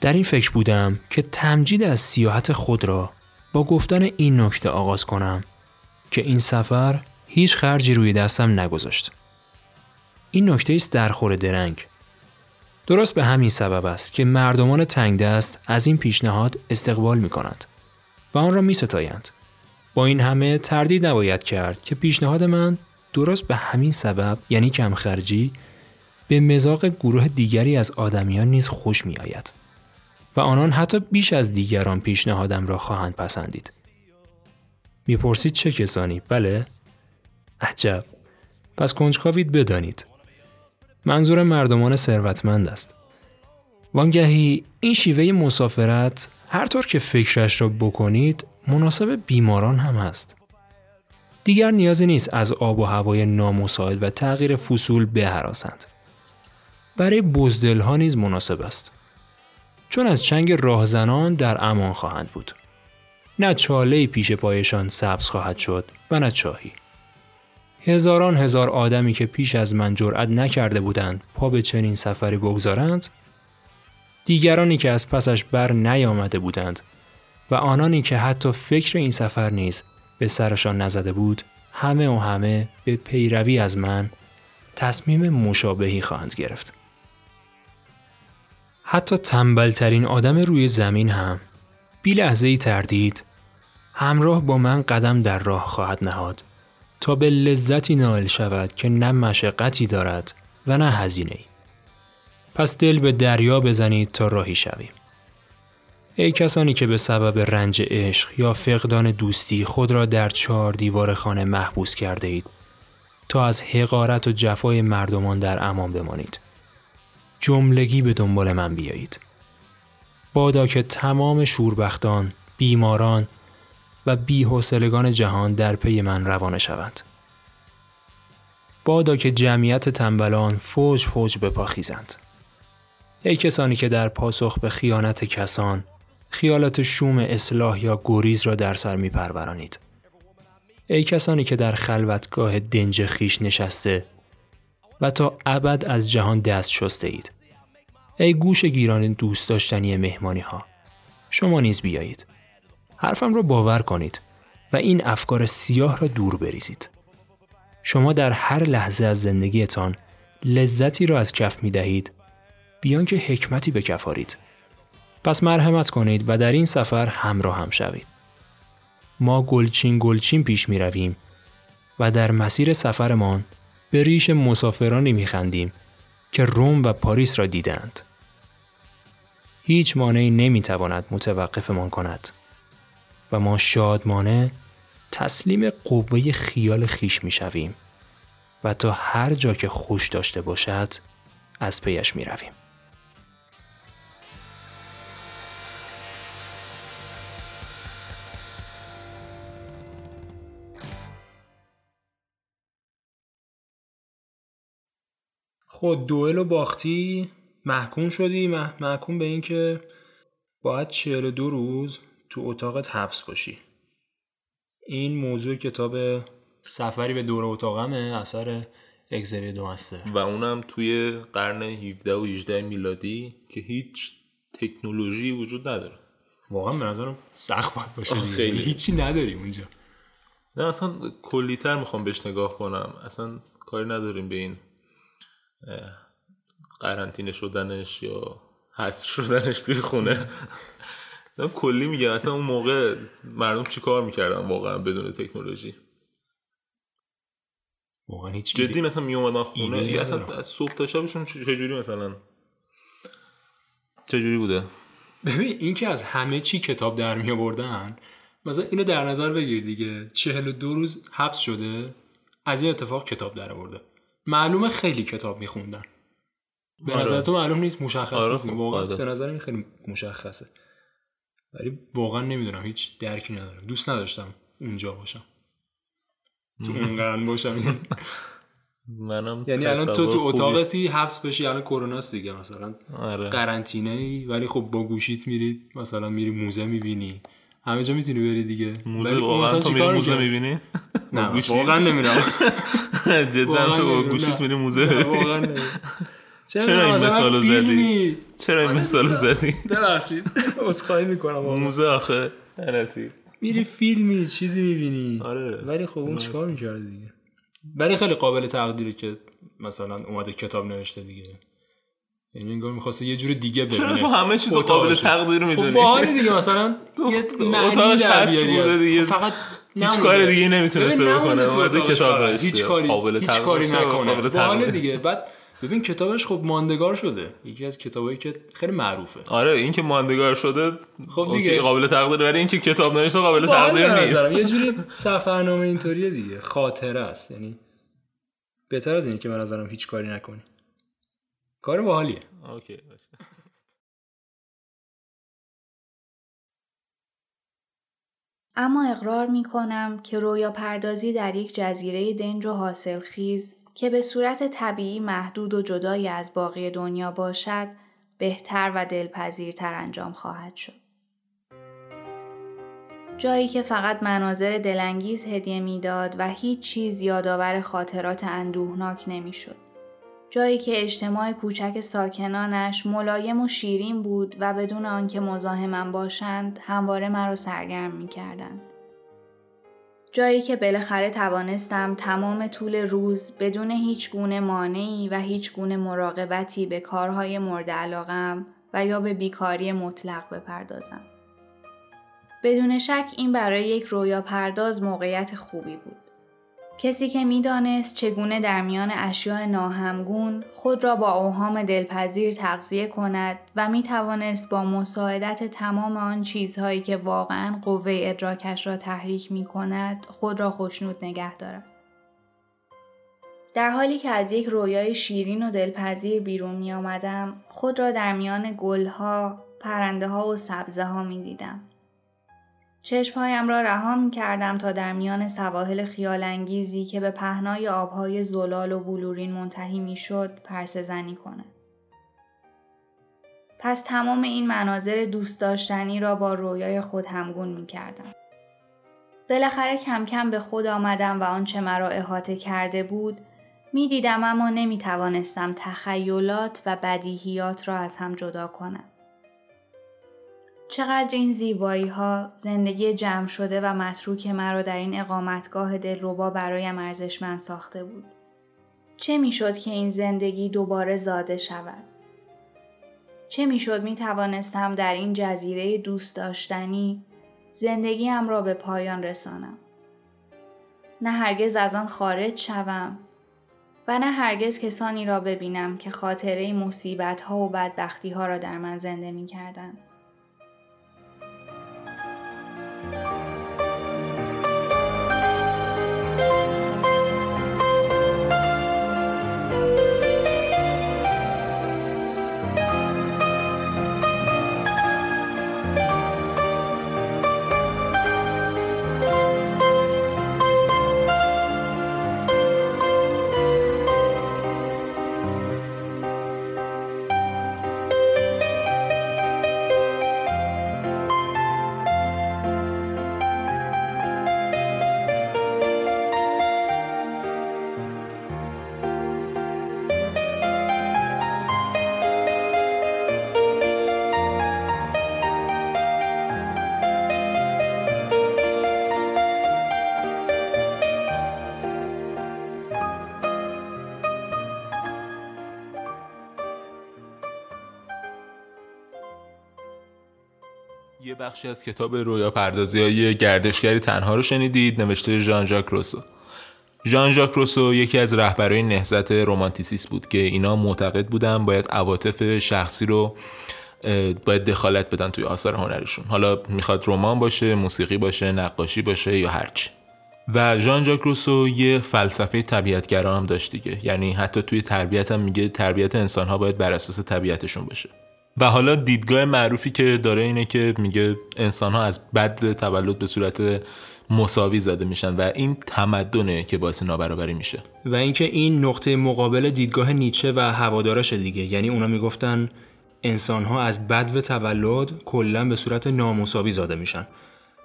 در این فکر بودم که تمجید از سیاحت خود را با گفتن این نکته آغاز کنم که این سفر هیچ خرجی روی دستم نگذاشت. این نکته است درخور درنگ. درست به همین سبب است که مردمان تنگ دست از این پیشنهاد استقبال می کنند و آن را می ستایند. با این همه تردید نباید کرد که پیشنهاد من درست به همین سبب یعنی کم خرجی به مزاق گروه دیگری از آدمیان نیز خوش می آید. و آنان حتی بیش از دیگران پیشنهادم را خواهند پسندید. می‌پرسید چه کسانی؟ بله؟ عجب. پس کنجکاوید بدانید. منظور مردمان ثروتمند است. وانگهی این شیوه مسافرت هر طور که فکرش را بکنید مناسب بیماران هم هست. دیگر نیازی نیست از آب و هوای نامساعد و تغییر فصول بهراسند. برای بزدل ها نیز مناسب است. چون از چنگ راهزنان در امان خواهند بود. نه چاله پیش پایشان سبز خواهد شد و نه چاهی. هزاران هزار آدمی که پیش از من جرأت نکرده بودند پا به چنین سفری بگذارند دیگرانی که از پسش بر نیامده بودند و آنانی که حتی فکر این سفر نیز به سرشان نزده بود همه و همه به پیروی از من تصمیم مشابهی خواهند گرفت. حتی تنبلترین آدم روی زمین هم بی لحظه تردید همراه با من قدم در راه خواهد نهاد تا به لذتی نائل شود که نه مشقتی دارد و نه هزینه ای. پس دل به دریا بزنید تا راهی شویم. ای کسانی که به سبب رنج عشق یا فقدان دوستی خود را در چهار دیوار خانه محبوس کرده اید تا از حقارت و جفای مردمان در امان بمانید. جملگی به دنبال من بیایید. بادا که تمام شوربختان، بیماران و بیحوصلگان جهان در پی من روانه شوند. بادا که جمعیت تنبلان فوج فوج بپاخیزند. ای کسانی که در پاسخ به خیانت کسان خیالات شوم اصلاح یا گریز را در سر می پرورانید. ای کسانی که در خلوتگاه دنج خیش نشسته و تا ابد از جهان دست شسته اید. ای گوش گیران دوست داشتنی مهمانی ها. شما نیز بیایید. حرفم را باور کنید و این افکار سیاه را دور بریزید. شما در هر لحظه از زندگیتان لذتی را از کف می دهید بیان که حکمتی بکفارید. پس مرحمت کنید و در این سفر همراه هم شوید. ما گلچین گلچین پیش می رویم و در مسیر سفرمان به ریش مسافرانی می خندیم که روم و پاریس را دیدند. هیچ مانعی نمی تواند متوقفمان کند و ما شادمانه تسلیم قوه خیال خیش می شویم و تا هر جا که خوش داشته باشد از پیش می خود دوئل و باختی؟ محکوم شدی؟ مح- محکوم به این که باید 42 روز تو اتاقت حبس باشی. این موضوع کتاب سفری به دور اتاقمه اثر اگزری دو هسته. و اونم توی قرن 17 و 18 میلادی که هیچ تکنولوژی وجود نداره. واقعا به نظرم سخت باید باشه. خیلی. هیچی نداریم اونجا نه اصلا کلیتر می‌خوام بهش نگاه کنم. اصلا کاری نداریم به این. قرنطینه شدنش یا حذف شدنش توی خونه. کلی میگم. اصلا اون موقع مردم چی کار می‌کردن واقعا بدون تکنولوژی؟ واقعا هیچ جدی مثلا میومدن خونه؟ ایده یا اصلا. از صبح تا شبشون چه- چجوری مثلا؟ چجوری بوده؟ ببین این که از همه چی کتاب در می آوردن مثلا اینو در نظر بگیر دیگه. 42 روز حبس شده از این اتفاق کتاب در آورده. معلومه خیلی کتاب میخوندن. به آره. نظر تو معلوم نیست مشخص آره، نیست خب، واقعا آره. به نظر این خیلی مشخصه. ولی واقعا نمی‌دونم هیچ درکی ندارم. دوست نداشتم اونجا باشم. تو اون قرن باشم. منم یعنی الان تو تو اتاقتی حبس بشی الان کروناست دیگه مثلا. آره. قرنطینه ای ولی خب با گوشیت میری مثلا میری موزه می‌بینی. همه جا می‌تونی بری دیگه. موزه واقعا تو میری موزه؟ می‌بینی؟ نه واقعا نمیرم. جدا تو. گوشیت میری موزه واقعا. چرا این مثالو زدی چرا این مثالو زدی ببخشید عذرخواهی می‌کنم. موزه آخه غلطی میری فیلمی چیزی می‌بینی آره. ولی خب اون چیکار می‌کرد دیگه ولی خیلی قابل تقدیره که مثلا اومده کتاب نوشته دیگه یعنی انگار می‌خواسته یه جور دیگه ببینه چرا تو همه اتاقشو. قابل تقدیر می‌دونی؟ خب باحال دیگه مثلا یه معنی در بیاری بوده از- دیگه. خب فقط هیچ. کار دیگه نمی‌تونسته بکنه. اومده اتاقش کتاب فقط. نوشته. هیچ کاری قابل هیچ کاری نکنه تقدیر. دیگه بعد ببین کتابش خب ماندگار شده یکی از کتابایی که خیلی معروفه آره این که ماندگار شده خب دیگه. قابل تقدیر ولی این که کتاب نوشته قابل تقدیر نیست. یه جوری سفرنامه اینطوریه دیگه خاطره است یعنی بهتر از اینه که به نظرم هیچ کاری نکنی کار باحالیه اوکی اما اقرار می کنم که رویا پردازی در یک جزیره دنج و حاصل خیز که به صورت طبیعی محدود و جدایی از باقی دنیا باشد بهتر و دلپذیرتر انجام خواهد شد. جایی که فقط مناظر دلانگیز هدیه می‌داد و هیچ چیز یادآور خاطرات اندوهناک نمی‌شد. جایی که اجتماع کوچک ساکنانش ملایم و شیرین بود و بدون آنکه مزاحمم باشند همواره مرا سرگرم می‌کردند. جایی که بالاخره توانستم تمام طول روز بدون هیچ گونه مانعی و هیچ گونه مراقبتی به کارهای مورد علاقم و یا به بیکاری مطلق بپردازم. بدون شک این برای یک رویا پرداز موقعیت خوبی بود. کسی که می‌دانست چگونه در میان اشیاء ناهمگون خود را با اوهام دلپذیر تغذیه کند و می توانست با مساعدت تمام آن چیزهایی که واقعا قوه ادراکش را تحریک می کند خود را خوشنود نگه دارد. در حالی که از یک رویای شیرین و دلپذیر بیرون می آمدم، خود را در میان گلها، پرنده ها و سبزه ها می دیدم. چشمهایم را رها می کردم تا در میان سواحل خیالانگیزی که به پهنای آبهای زلال و بلورین منتهی می شد پرسه زنی کنه. پس تمام این مناظر دوست داشتنی را با رویای خود همگون می کردم. بالاخره کم کم به خود آمدم و آنچه مرا احاطه کرده بود می دیدم اما نمی توانستم تخیلات و بدیهیات را از هم جدا کنم. چقدر این زیبایی ها زندگی جمع شده و متروک مرا در این اقامتگاه دلربا برایم ارزشمند ساخته بود. چه می‌شد که این زندگی دوباره زاده شود؟ چه می‌شد می توانستم در این جزیره دوست داشتنی زندگیم را به پایان رسانم؟ نه هرگز از آن خارج شوم و نه هرگز کسانی را ببینم که خاطره مصیبت ها و بدبختی ها را در من زنده می کردن. بخشی از کتاب رویا پردازی های گردشگری تنها رو شنیدید نوشته ژان ژاک روسو. ژان ژاک روسو یکی از رهبرای نهضت رومانتیسیست بود که اینا معتقد بودن باید عواطف شخصی رو باید دخالت بدن توی آثار هنریشون. حالا می‌خواد رمان باشه موسیقی باشه نقاشی باشه یا هرچی و ژان ژاک روسو یه فلسفه طبیعتگرا هم داشت دیگه. یعنی حتی توی تربیت هم میگه تربیت انسان ها باید بر اساس طبیعتشون باشه. و حالا دیدگاه معروفی که داره اینه که میگه انسان ها از بد تولد به صورت مساوی زاده میشن و این تمدنه که باعث نابرابری میشه. و اینکه این نقطه مقابل دیدگاه نیچه و هوادارش دیگه. یعنی اونا می‌گفتن انسان ها از بد تولد کلا به صورت نامساوی زاده میشن.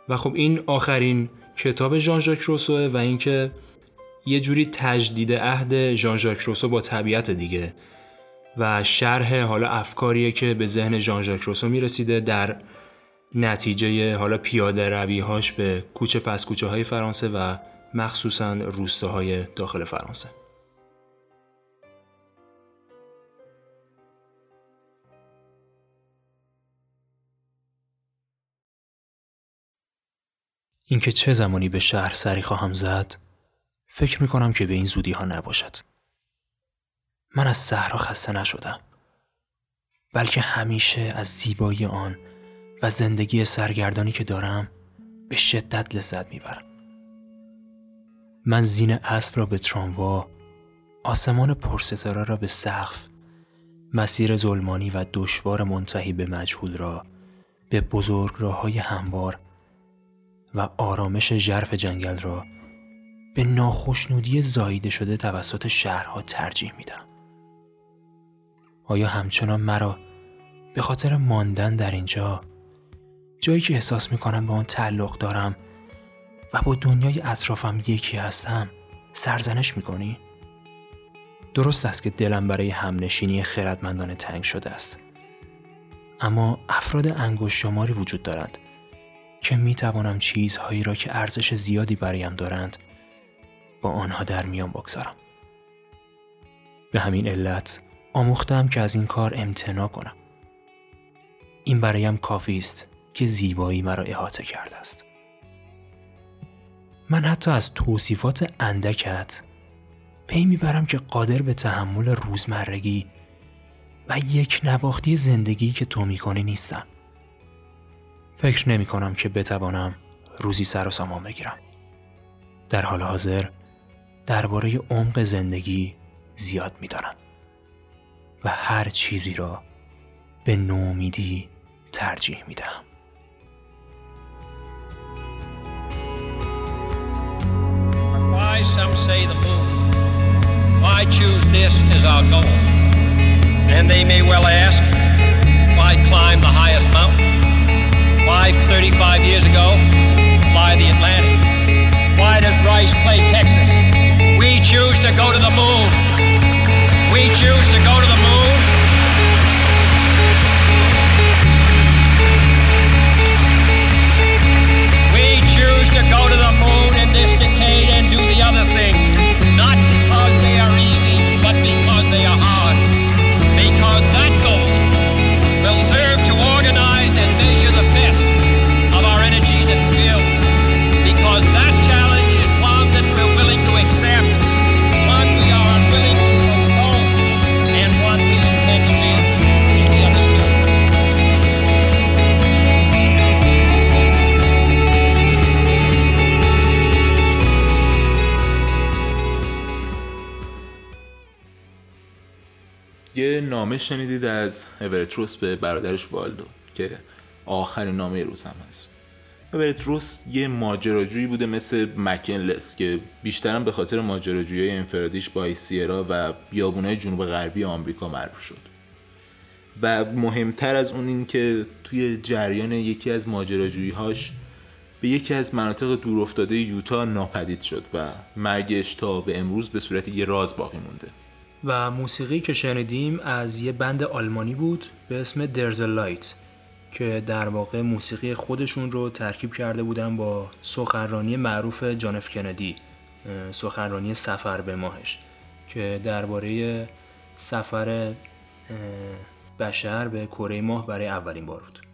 و خب این آخرین کتاب ژان ژاک روسوه و اینکه یه جوری تجدید عهد ژان ژاک روسو با طبیعت دیگه. و شرح حالا افکاریه که به ذهن ژان ژاک روسو می‌رسیده در نتیجه حالا پیاده رویهاش به کوچه پس کوچه های فرانسه و مخصوصا روستاهای داخل فرانسه. اینکه چه زمانی به شهر سری خواهم زد فکر می کنم که به این زودی ها نباشد. من از صحرا خسته نشدم بلکه همیشه از زیبایی آن و زندگی سرگردانی که دارم به شدت لذت می‌برم من زین اسب را به تراموا آسمان پرستاره را به سقف مسیر ظلمانی و دشوار منتهی به مجهول را به بزرگ راه های هموار و آرامش ژرف جنگل را به ناخشنودی زاییده شده توسط شهرها ترجیح میدم. آیا همچنان مرا به خاطر ماندن در اینجا جایی که احساس می‌کنم به آن تعلق دارم و با دنیای اطرافم یکی هستم سرزنش می‌کنی؟ درست است که دلم برای همنشینی خردمندانه تنگ شده است. اما افراد انگوش شماری وجود دارند که می توانم چیزهایی را که ارزش زیادی برایم دارند با آنها در میان بگذارم. به همین علت آموختم که از این کار امتناع کنم. این برایم کافی است که زیبایی مرا احاطه کرده است. من حتی از توصیفات اندکت پی می‌برم که قادر به تحمل روزمرگی و یک نباختی زندگی که تو می‌کنی نیستم. فکر نمی کنم که بتوانم روزی سر و سامان بگیرم. در حال حاضر درباره عمق زندگی زیاد می دارم. و هر چیزی را به نومیدی ترجیح می دهم. Why some say the moon? Why choose this as our goal? And they may well ask, why climb the highest mountain? Why 35 years ago fly the Atlantic? Why does Rice play Texas? We choose to go to the moon. We choose to go to the moon. نامه شنیدید از اورتروس به برادرش والدو که آخرین نامه روز هم هست. اورتروس یه ماجراجویی بوده مثل مکنلس که بیشترم به خاطر ماجراجویی انفرادیش با سیرا و بیابونای جنوب غربی آمریکا معروف شد. و مهمتر از اون این که توی جریان یکی از ماجراجویی‌هاش به یکی از مناطق دورافتاده یوتا ناپدید شد و مرگش تا به امروز به صورت یه راز باقی مونده. و موسیقی که شنیدیم از یه بند آلمانی بود به اسم درز لایت که در واقع موسیقی خودشون رو ترکیب کرده بودن با سخنرانی معروف جان اف کندی سخنرانی سفر به ماهش که درباره سفر بشر به کره ماه برای اولین بار بود.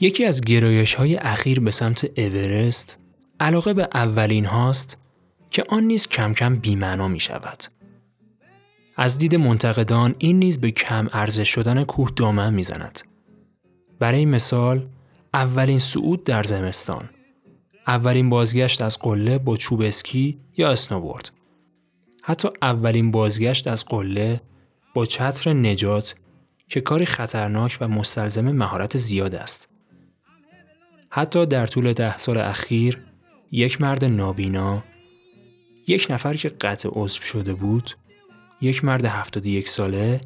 یکی از گرایش های اخیر به سمت اورست علاقه به اولین هاست که آن نیز کم کم بیمعنا می شود. از دید منتقدان این نیز به کم ارزش شدن کوه دامن می زند. برای مثال اولین صعود در زمستان اولین بازگشت از قله با چوب اسکی یا اسنوبورد حتی اولین بازگشت از قله با چتر نجات که کاری خطرناک و مستلزم مهارت زیاد است. حتی در طول ده سال اخیر یک مرد نابینا یک نفر که قطع عضو شده بود یک مرد 71 ساله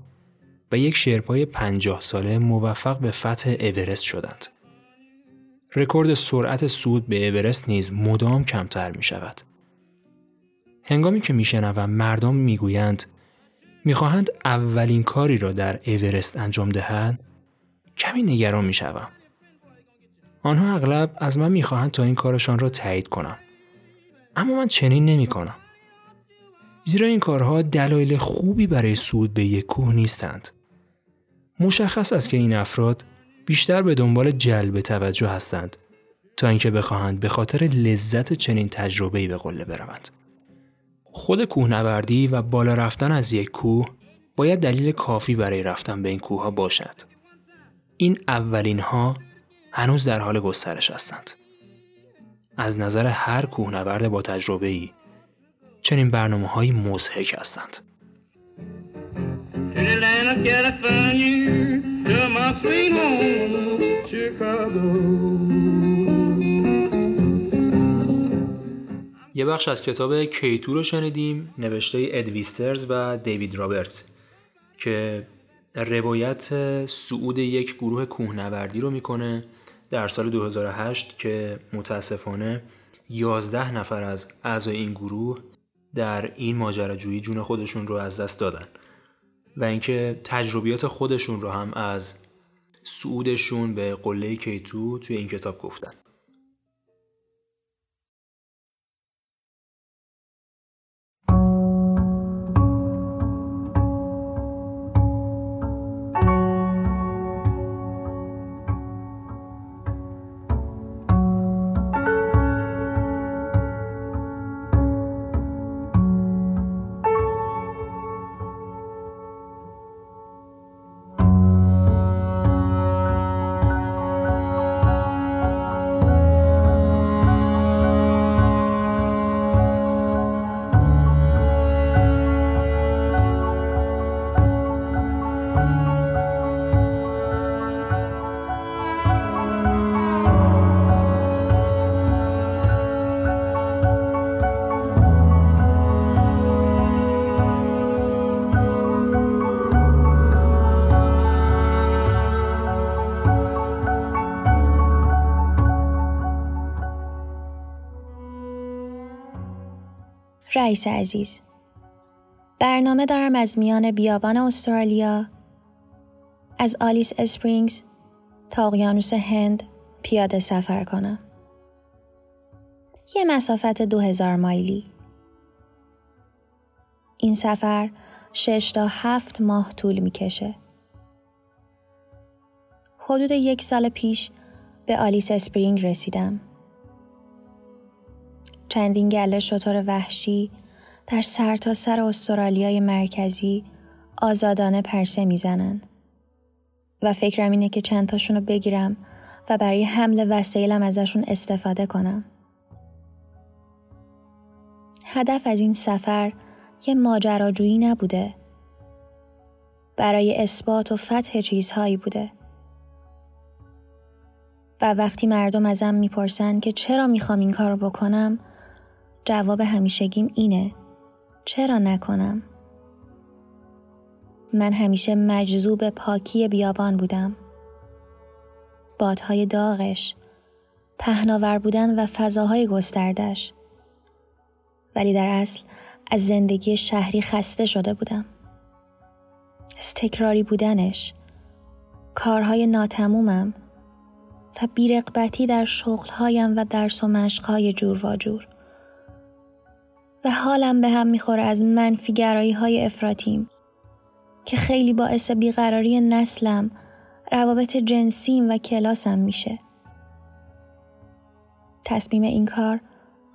و یک شرپای 50 ساله موفق به فتح اورست شدند. رکورد سرعت صعود به اورست نیز مدام کمتر می شود. هنگامی که میشنوم مردم می‌گویند می‌خواهند اولین کاری را در اورست انجام دهند کمی نگران می‌شوم آنها اغلب از من می‌خواهند تا این کارشان را تایید کنم اما من چنین نمی کنم. زیرا این کارها دلایل خوبی برای صعود به یک کوه نیستند. مشخص است که این افراد بیشتر به دنبال جلب توجه هستند تا اینکه بخواهند به خاطر لذت چنین تجربه‌ای به قله بروند. خود کوهنوردی و بالا رفتن از یک کوه باید دلیل کافی برای رفتن به این کوه ها باشد. این اولین ها هنوز در حال گسترش هستند. از نظر هر کوهنورد با تجربه ای چنین برنامه های مزهک هستند. یه بخش از کتاب K2 رو شنیدیم نوشته اد ویسترز و دیوید رابرتس که روایت صعود یک گروه کوهنوردی رو می‌کنه در سال 2008 که متاسفانه 11 نفر از اعضای این گروه در این ماجراجویی جون خودشون رو از دست دادن و اینکه تجربیات خودشون رو هم از صعودشون به قله K2 توی این کتاب گفتن. رئیس عزیز برنامه دارم از میان بیابان استرالیا از آلیس اسپرینگز تا اقیانوس هند پیاده سفر کنم. یه مسافت دو هزار مایلی. این سفر شش تا هفت ماه طول می‌کشه. حدود یک سال پیش به آلیس اسپرینگ رسیدم. چندین گله شطور وحشی در سرتاسر سر استرالیای مرکزی آزادانه پرسه می‌زنن و فکرم اینه که چند تاشون رو بگیرم و برای حمل وسایلم ازشون استفاده کنم. هدف از این سفر یه ماجراجویی نبوده. برای اثبات و فتح چیزهایی بوده. و وقتی مردم ازم می‌پرسن که چرا می‌خوام این کار رو بکنم جواب همیشگیم اینه چرا نکنم؟ من همیشه مجذوب پاکی بیابان بودم. بادهای داغش، پهناور بودن و فضاهای گستردش. ولی در اصل از زندگی شهری خسته شده بودم. از تکراری بودنش، کارهای ناتمومم و بیرقبتی در شغلهایم و درس و مشقهای جور و جور. و حالم به هم می‌خوره از منفی های افراتیم که خیلی باعث بیقراری نسلم روابط جنسیم و کلاسم میشه. تصمیم این کار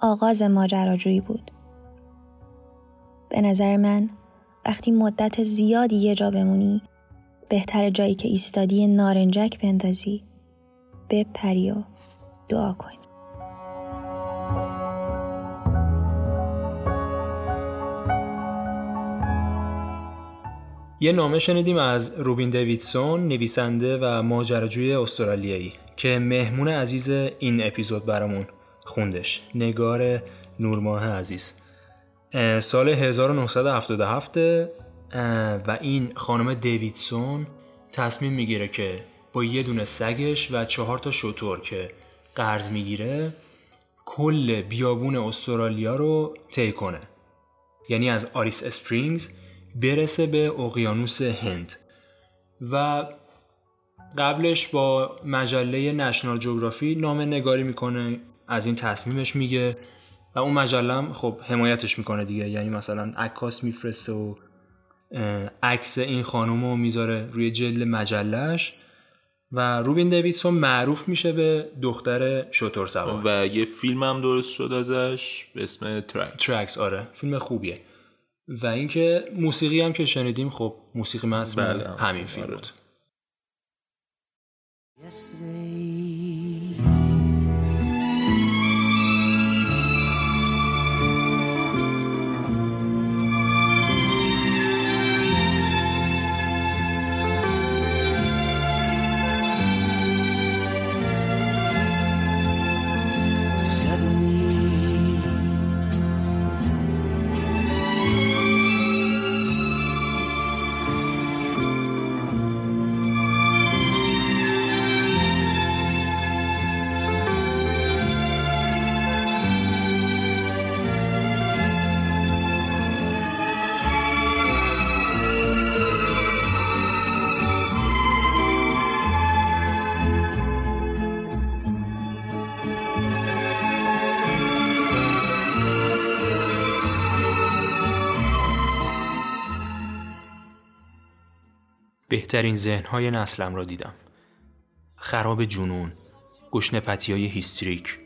آغاز ماجراجویی بود. به نظر من وقتی مدت زیادی یه جا بمونی بهتر جایی که ایستادی نارنجک بندازی بپری و دعا کنی. یه نامه شنیدیم از روبین دیویدسون نویسنده و ماجراجوی استرالیایی که مهمون عزیز این اپیزود برامون خوندش. نگار نورماه عزیز. سال 1977 و این خانم دیویدسون تصمیم می‌گیره که با یه دونه سگش و چهار تا شتر که قرض می‌گیره کل بیابون استرالیا رو طی کنه. یعنی از آلیس اسپرینگز برسه به اقیانوس هند و قبلش با مجله نشنال جغرافی نامه نگاری می‌کنه از این تصمیمش میگه و اون مجله خب حمایتش می‌کنه دیگه. یعنی مثلا عکاس میفرسته و عکس این خانم رو می‌ذاره روی جلد مجلش و روبین دیویدسون معروف میشه به دختر شطور سوار. و یه فیلم هم درست شد ازش به اسم ترکس ترکس آره. فیلم خوبیه. و اینکه موسیقی هم که شنیدیم خب موسیقی متن بله. همین فیلم آره. بود بهترین ذهنهای نسلم را دیدم. خراب جنون گشنپتی های هیستریک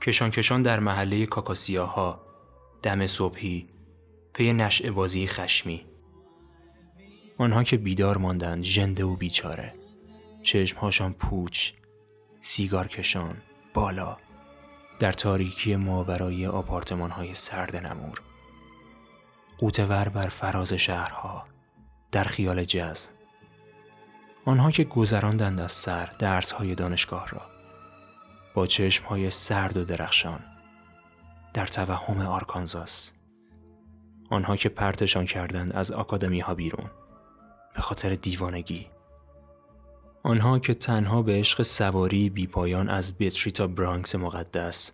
کشان کشان در محله کاکاسیاها دم صبحی پی نشع بازی خشمی. آنها که بیدار ماندند ژنده و بیچاره. چشمهاشان پوچ سیگار کشان بالا. در تاریکی ماورای آپارتمان های سرد نمور. قوتور بر فراز شهرها در خیال جز آنها که گذراندند از سر درس های دانشگاه را. با چشم های سرد و درخشان در توهم آرکانزاس. آنها که پرتشان کردند از آکادمی ها بیرون. به خاطر دیوانگی. آنها که تنها به عشق سواری بیپایان از بیتری تا برانکس مقدس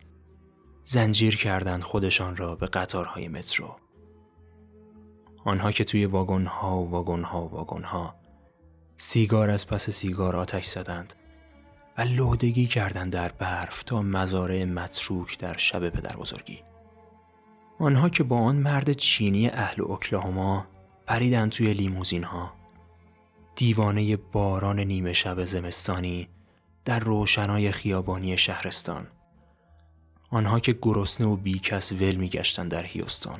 زنجیر کردند خودشان را به قطارهای مترو. آنها که توی واگن ها و واگن ها و واگن ها سیگار از پس سیگار آتش زدند. و لودگی کردند در برف تا مزارع متروک در شب پدر بزرگی. آنها که با آن مرد چینی اهل اوکلاهوما پریدند توی لیموزین ها دیوانه باران نیمه شب زمستانی در روشنای خیابانی شهرستان. آنها که گرسنه و بیکس ول میگشتند در هیوستون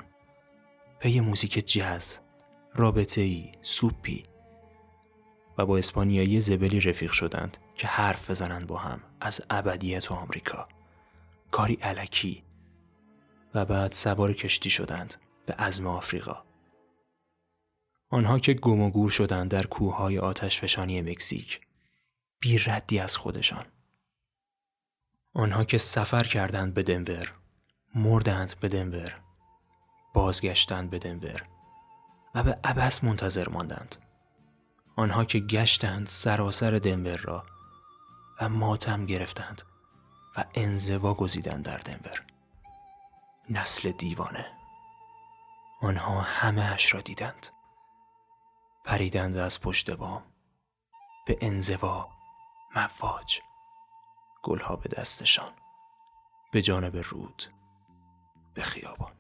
پی موزیک جز رابطه ای سوپی و با اسپانیایی زبلی رفیق شدند که حرف بزنند با هم از ابدیت و آمریکا. کاری علکی. و بعد سوار کشتی شدند به عزم آفریقا. آنها که گم و گور شدند در کوههای آتشفشانی مکزیک. بی ردی از خودشان. آنها که سفر کردند به دنور مردند به دنور بازگشتند به دنور و به ابس منتظر ماندند. آنها که گشتند سراسر دنور را و ماتم گرفتند و انزوا گزیدند در دنور. نسل دیوانه. آنها همه اش را دیدند. پریدند از پشت بام. به انزوا مواج. گلها به دستشان. به جانب رود. به خیابان.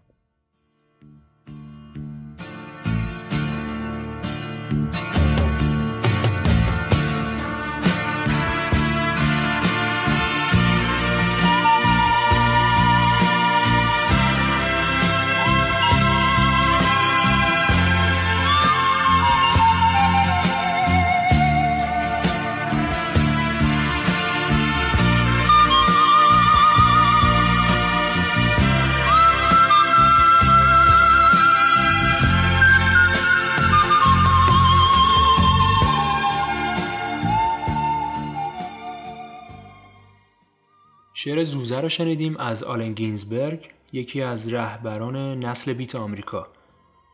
شعر زوزه رو شنیدیم از آلن گینزبرگ یکی از رهبران نسل بیت آمریکا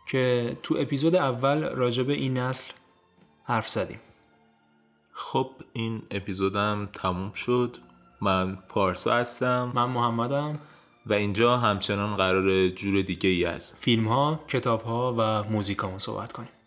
که تو اپیزود اول راجب این نسل حرف زدیم. خب این اپیزودم تموم شد. من پارسا هستم. من محمدم. و اینجا همچنان قرار جور دیگه ای از فیلم ها، کتاب ها و موزیک ها صحبت کنیم.